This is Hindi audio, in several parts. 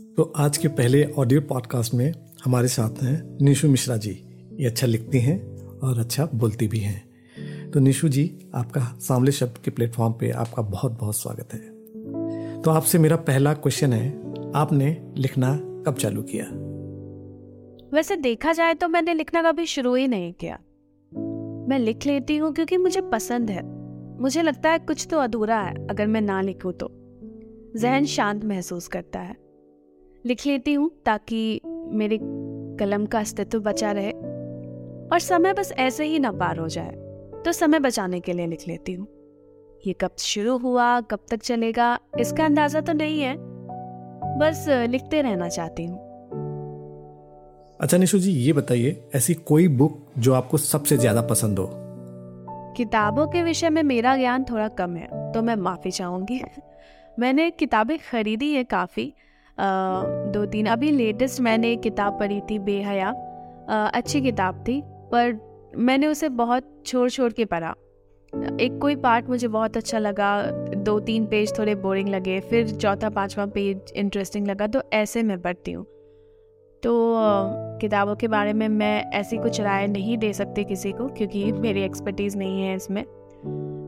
तो आज के पहले ऑडियो पॉडकास्ट में हमारे साथ हैं निशु मिश्रा जी। ये अच्छा लिखती हैं और अच्छा बोलती भी हैं। तो निशु जी, आपका सामले शब्द के प्लेटफॉर्म पे आपका बहुत बहुत स्वागत है। तो आपसे मेरा पहला क्वेश्चन है, आपने लिखना कब चालू किया? वैसे देखा जाए तो मैंने लिखना कभी शुरू ही नहीं किया। मैं लिख लेती हूँ क्योंकि मुझे पसंद है। मुझे लगता है कुछ तो अधूरा है, अगर मैं ना लिखूँ तो। जहन शांत महसूस करता है। लिख लेती हूँ ताकि मेरे कलम का अस्तित्व बचा रहे और समय बस ऐसे ही ना पार हो जाए। तो समय बचाने के लिए लिख लेती हूँ। ये कब शुरू हुआ कब तक चलेगा इसका अंदाज़ा तो नहीं है। बस लिखते रहना चाहती हूँ। अच्छा निशु जी ये बताइए ऐसी कोई बुक जो आपको सबसे ज़्यादा पसंद हो? किताबों के विषय में मेरा ज्ञान थोड़ा कम है तो मैं माफ़ी चाहूँगी। मैंने किताबें खरीदी है काफ़ी दो तीन। अभी लेटेस्ट मैंने एक किताब पढ़ी थी, बेहया। अच्छी किताब थी, पर मैंने उसे बहुत छोड़ छोड़ के पढ़ा। एक कोई पार्ट मुझे बहुत अच्छा लगा, दो तीन पेज थोड़े बोरिंग लगे, फिर चौथा, पांचवा पेज इंटरेस्टिंग लगा तो ऐसे मैं पढ़ती हूँ। तो किताबों के बारे में मैं ऐसी कुछ राय नहीं दे सकती किसी को, क्योंकि मेरी एक्सपर्टीज़ नहीं है इसमें।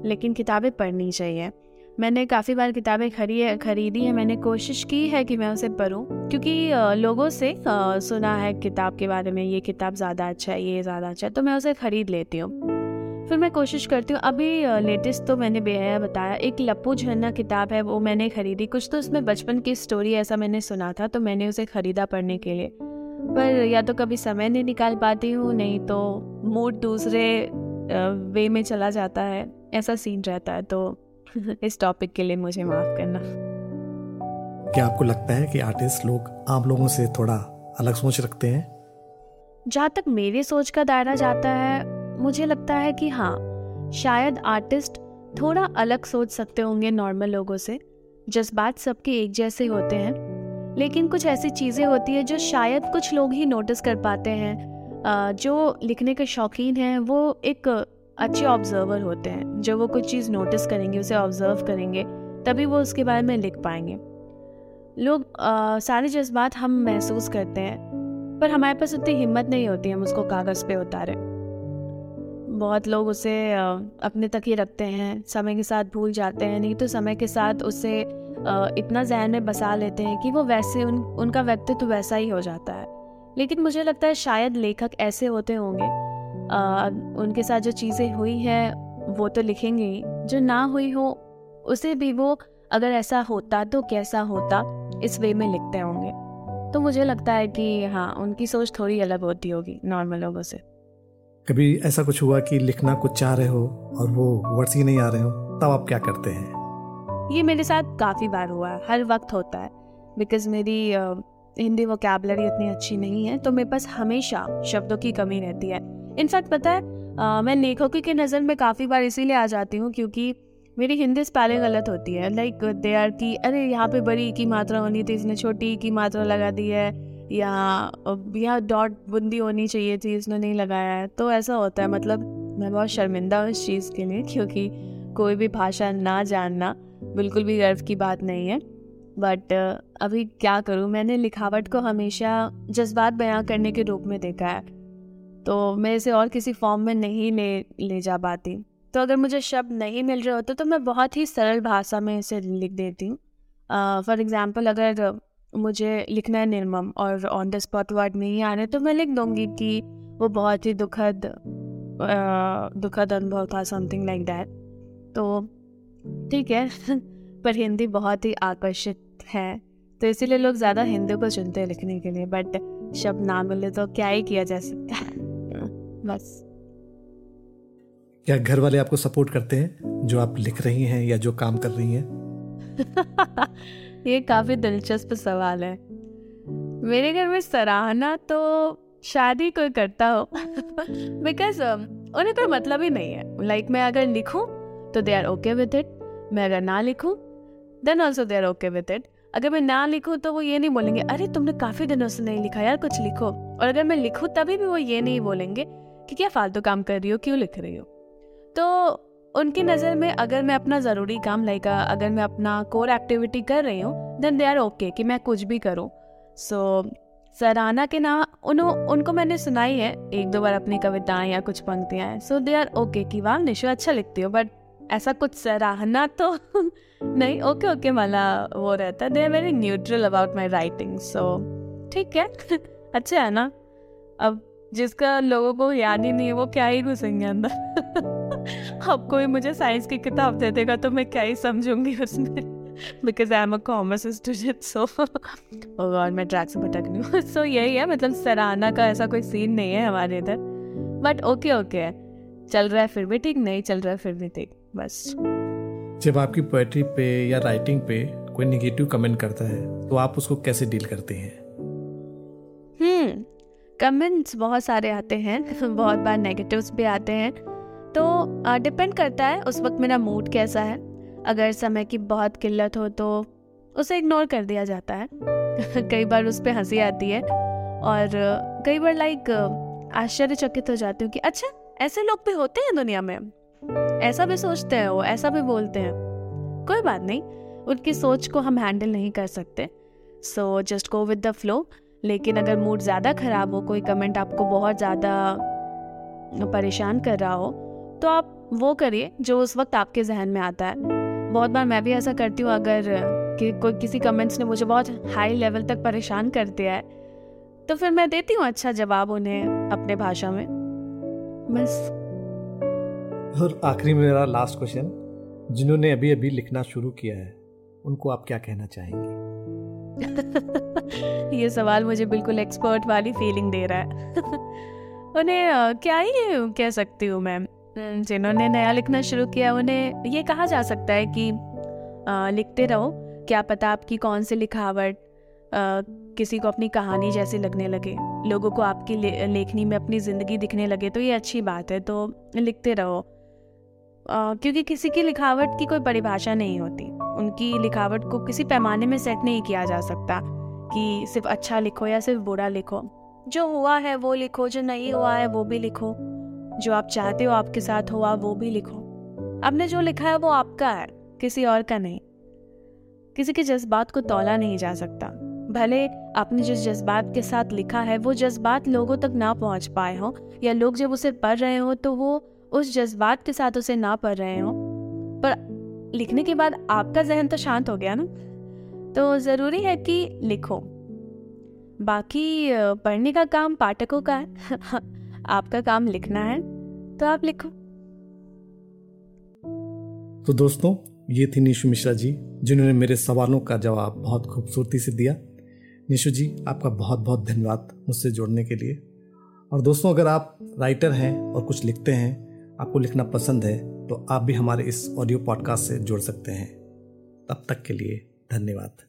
लेकिन किताबें पढ़नी चाहिए। मैंने काफ़ी बार किताबें खरी खरीदी हैं, मैंने कोशिश की है कि मैं उसे पढूं, क्योंकि लोगों से सुना है किताब के बारे में, ये किताब ज़्यादा अच्छा है, ये ज़्यादा अच्छा है तो मैं उसे ख़रीद लेती हूँ। फिर मैं कोशिश करती हूँ, अभी लेटेस्ट तो मैंने बेहया बताया, एक लप्पू झरना किताब है, वो मैंने ख़रीदी, कुछ तो उसमें बचपन की स्टोरी ऐसा मैंने सुना था तो मैंने उसे ख़रीदा पढ़ने के लिए। पर या तो कभी समय नहीं निकाल पाती हूँ, नहीं तो मूड दूसरे वे में चला जाता है, ऐसा सीन रहता है तो इस टॉपिक के लिए मुझे माफ़ करना। क्या आपको लगता है कि आर्टिस्ट लोग आम लोगों से थोड़ा अलग सोच रखते हैं? जहाँ तक मेरी सोच का दायरा जाता है मुझे लगता है कि हाँ शायद आर्टिस्ट थोड़ा अलग सोच सकते होंगे नॉर्मल लोगों से। जज्बात सबके एक जैसे होते हैं। लेकिन कुछ ऐसी चीज़ें होती है जो शायद कुछ लोग ही नोटिस कर पाते हैं। जो लिखने के शौकीन हैं वो एक अच्छे ऑब्जर्वर होते हैं। जब वो कुछ चीज़ नोटिस करेंगे उसे ऑब्ज़र्व करेंगे तभी वो उसके बारे में लिख पाएँगे। लोग आ, सारे जज्बात हम महसूस करते हैं पर हमारे पास उतनी हिम्मत नहीं होती हम उसको कागज़ पे उतारें। बहुत लोग उसे अपने तक ही रखते हैं समय के साथ भूल जाते हैं नहीं तो समय के साथ उसे इतना जहन में बसा लेते हैं कि वो वैसे उन उनका व्यक्तित्व वैसा ही हो जाता है। लेकिन मुझे लगता है शायद लेखक ऐसे होते होंगे आ, उनके साथ जो चीज़ें हुई हैं वो तो लिखेंगे ही। जो ना हुई हो उसे भी वो अगर ऐसा होता तो कैसा होता इस वे में लिखते होंगे। तो मुझे लगता है कि हाँ उनकी सोच थोड़ी अलग होती होगी नॉर्मल लोगों से। कभी ऐसा कुछ हुआ कि लिखना कुछ चाह रहे हो और वो वर्ड्स ही नहीं आ रहे हो तब आप क्या करते हैं? ये मेरे साथ काफ़ी बार हुआ है हर वक्त होता है। बिकॉज़ मेरी हिंदी वोकेबलरी इतनी अच्छी नहीं है तो मेरे पास हमेशा शब्दों की कमी रहती है। इनफैक्ट पता है आ, मैं लेखकों की नज़र में काफ़ी बार इसीलिए आ जाती हूँ क्योंकि मेरी हिंदी स्पेलिंग गलत होती है। लाइक दे आर की अरे यहाँ पे बड़ी की मात्रा होनी थी इसने छोटी की मात्रा लगा दी है या यहाँ डॉट बुंदी होनी चाहिए थी इसने नहीं लगाया है। तो ऐसा होता है मतलब मैं बहुत शर्मिंदा हूँ इस चीज़ के लिए क्योंकि कोई भी भाषा ना जानना बिल्कुल भी गर्व की बात नहीं है। बट अभी क्या करूँ मैंने लिखावट को हमेशा जज्बात बयां करने के रूप में देखा है। तो मैं इसे और किसी फॉर्म में नहीं ले ले जा पाती। तो अगर मुझे शब्द नहीं मिल रहे होते तो मैं बहुत ही सरल भाषा में इसे लिख देती हूँ। फॉर एग्ज़ाम्पल अगर मुझे लिखना है निर्मम और ऑन द स्पॉट वर्ड नहीं आ रहे तो मैं लिख दूँगी कि वो बहुत ही दुखद दुखद अनुभव था समथिंग लाइक दैट तो ठीक है, पर हिंदी बहुत ही आकर्षित है। तो इसीलिए लोग ज़्यादा हिंदी को चुनते हैं लिखने के लिए बट शब्द ना मिले तो क्या ही किया जा सकता है। बस। क्या घर वाले आपको सपोर्ट करते हैं? जो आप लिख रही हैं या जो काम कर रही हैं? ये काफ़ी दिलचस्प सवाल है। मेरे घर में सराहना तो शायद ही कोई करता हो। बिकॉज़ um, उन्हें कोई मतलब ही नहीं है। लाइक like, मैं अगर लिखूं तो they are okay with it मैं अगर ना लिखूं then also they are okay with it अगर मैं ना लिखूं तो वो ये नहीं बोलेंगे अरे तुमने काफ़ी दिनों से नहीं लिखा यार कुछ लिखो। और अगर मैं लिखूं तभी भी वो ये नहीं बोलेंगे कि क्या फालतू काम कर रही हो क्यों लिख रही हो? तो उनकी नज़र में अगर मैं अपना ज़रूरी काम लाइक अगर मैं अपना कोर एक्टिविटी कर रही हूँ देन दे आर ओके कि मैं कुछ भी करूँ। सो so, सराहना के नाम उन उनको मैंने सुनाई है एक दो बार अपनी कविताएँ या कुछ पंक्तियाँ। हैं सो दे आर ओके कि वाह निशु अच्छा लिखती हो बट ऐसा कुछ सराहना तो नहीं? ओके ओके माला वो रहता है। They are very neutral about my writing so ठीक है। अच्छा है ना? अब जिसका लोगों को याद ही नहीं है, वो क्या ही घुसेंगे अंदर। अब कोई मुझे साइंस की किताब दे देगा तो मैं क्या ही समझूँगी उसमें। Because I am a commerce student so और मैं ट्रैक से भटक रही हूँ। सो यही है मतलब सराहना का ऐसा कोई सीन नहीं है हमारे इधर। बट ओके ओके चल रहा है फिर भी ठीक, नहीं चल रहा है फिर भी ठीक, बस। जब आपकी पोएट्री पे या राइटिंग पे कोई निगेटिव कमेंट करता है तो आप उसको कैसे डील करते हैं? कमेंट्स बहुत सारे आते हैं, बहुत बार नेगेटिव्स भी आते हैं। तो डिपेंड करता है उस वक्त मेरा मूड कैसा है। अगर समय की बहुत किल्लत हो तो उसे इग्नोर कर दिया जाता है। कई बार उस पर हँसी आती है और कई बार लाइक आश्चर्यचकित हो जाती हूँ कि अच्छा ऐसे लोग भी होते हैं दुनिया में। ऐसा भी सोचते हैं वो, ऐसा भी बोलते हैं। कोई बात नहीं, उनकी सोच को हम हैंडल नहीं कर सकते। So just go with the flow लेकिन अगर मूड ज़्यादा ख़राब हो कोई कमेंट आपको बहुत ज़्यादा परेशान कर रहा हो तो आप वो करिए जो उस वक्त आपके जहन में आता है। बहुत बार मैं भी ऐसा करती हूँ अगर कि कोई किसी कमेंट्स ने मुझे बहुत हाई लेवल तक परेशान कर दिया है तो फिर मैं देती हूँ अच्छा जवाब उन्हें अपने भाषा में। बस। और आखिरी में मेरा लास्ट क्वेश्चन जिन्होंने अभी अभी लिखना शुरू किया है उनको आप क्या कहना चाहेंगे? ये सवाल मुझे बिल्कुल एक्सपर्ट वाली फीलिंग दे रहा है। उन्हें क्या ही कह सकती हूँ मैं? जिन्होंने नया लिखना शुरू किया उन्हें ये कहा जा सकता है कि आ, लिखते रहो क्या पता आपकी कौन सी लिखावट आ, किसी को अपनी कहानी जैसी लगने लगे। लोगों को आपकी ले, लेखनी में अपनी ज़िंदगी दिखने लगे तो ये अच्छी बात है तो लिखते रहो। आ, क्योंकि किसी की लिखावट की कोई परिभाषा नहीं होती। उनकी लिखावट को किसी पैमाने में सेट नहीं किया जा सकता। कि सिर्फ़ अच्छा लिखो या सिर्फ़ बुरा लिखो। जो हुआ है वो लिखो, जो नहीं हुआ है वो भी लिखो। जो आप चाहते हो आपके साथ हुआ वो भी लिखो। आपने जो लिखा है वो आपका है, किसी और का नहीं। किसी के जज्बात को तोला नहीं जा सकता। भले आपने जिस जज्बात के साथ लिखा है, वो जज्बात लोगों तक ना पहुँच पाए हो, या लोग जब उसे पढ़ रहे हो तो वो उस जज्बात के साथ उसे ना पढ़ रहे हो। पर लिखने के बाद आपका जहन तो शांत हो गया ना? तो ज़रूरी है कि लिखो। बाकी पढ़ने का काम पाठकों का है। आपका काम लिखना है तो आप लिखो। तो दोस्तों, ये थी निशु मिश्रा जी, जिन्होंने मेरे सवालों का जवाब बहुत खूबसूरती से दिया। निशु जी, आपका बहुत बहुत धन्यवाद मुझसे जोड़ने के लिए। और दोस्तों, अगर आप राइटर हैं और कुछ लिखते हैं, आपको लिखना पसंद है तो आप भी हमारे इस ऑडियो पॉडकास्ट से जुड़ सकते हैं। तब तक के लिए धन्यवाद।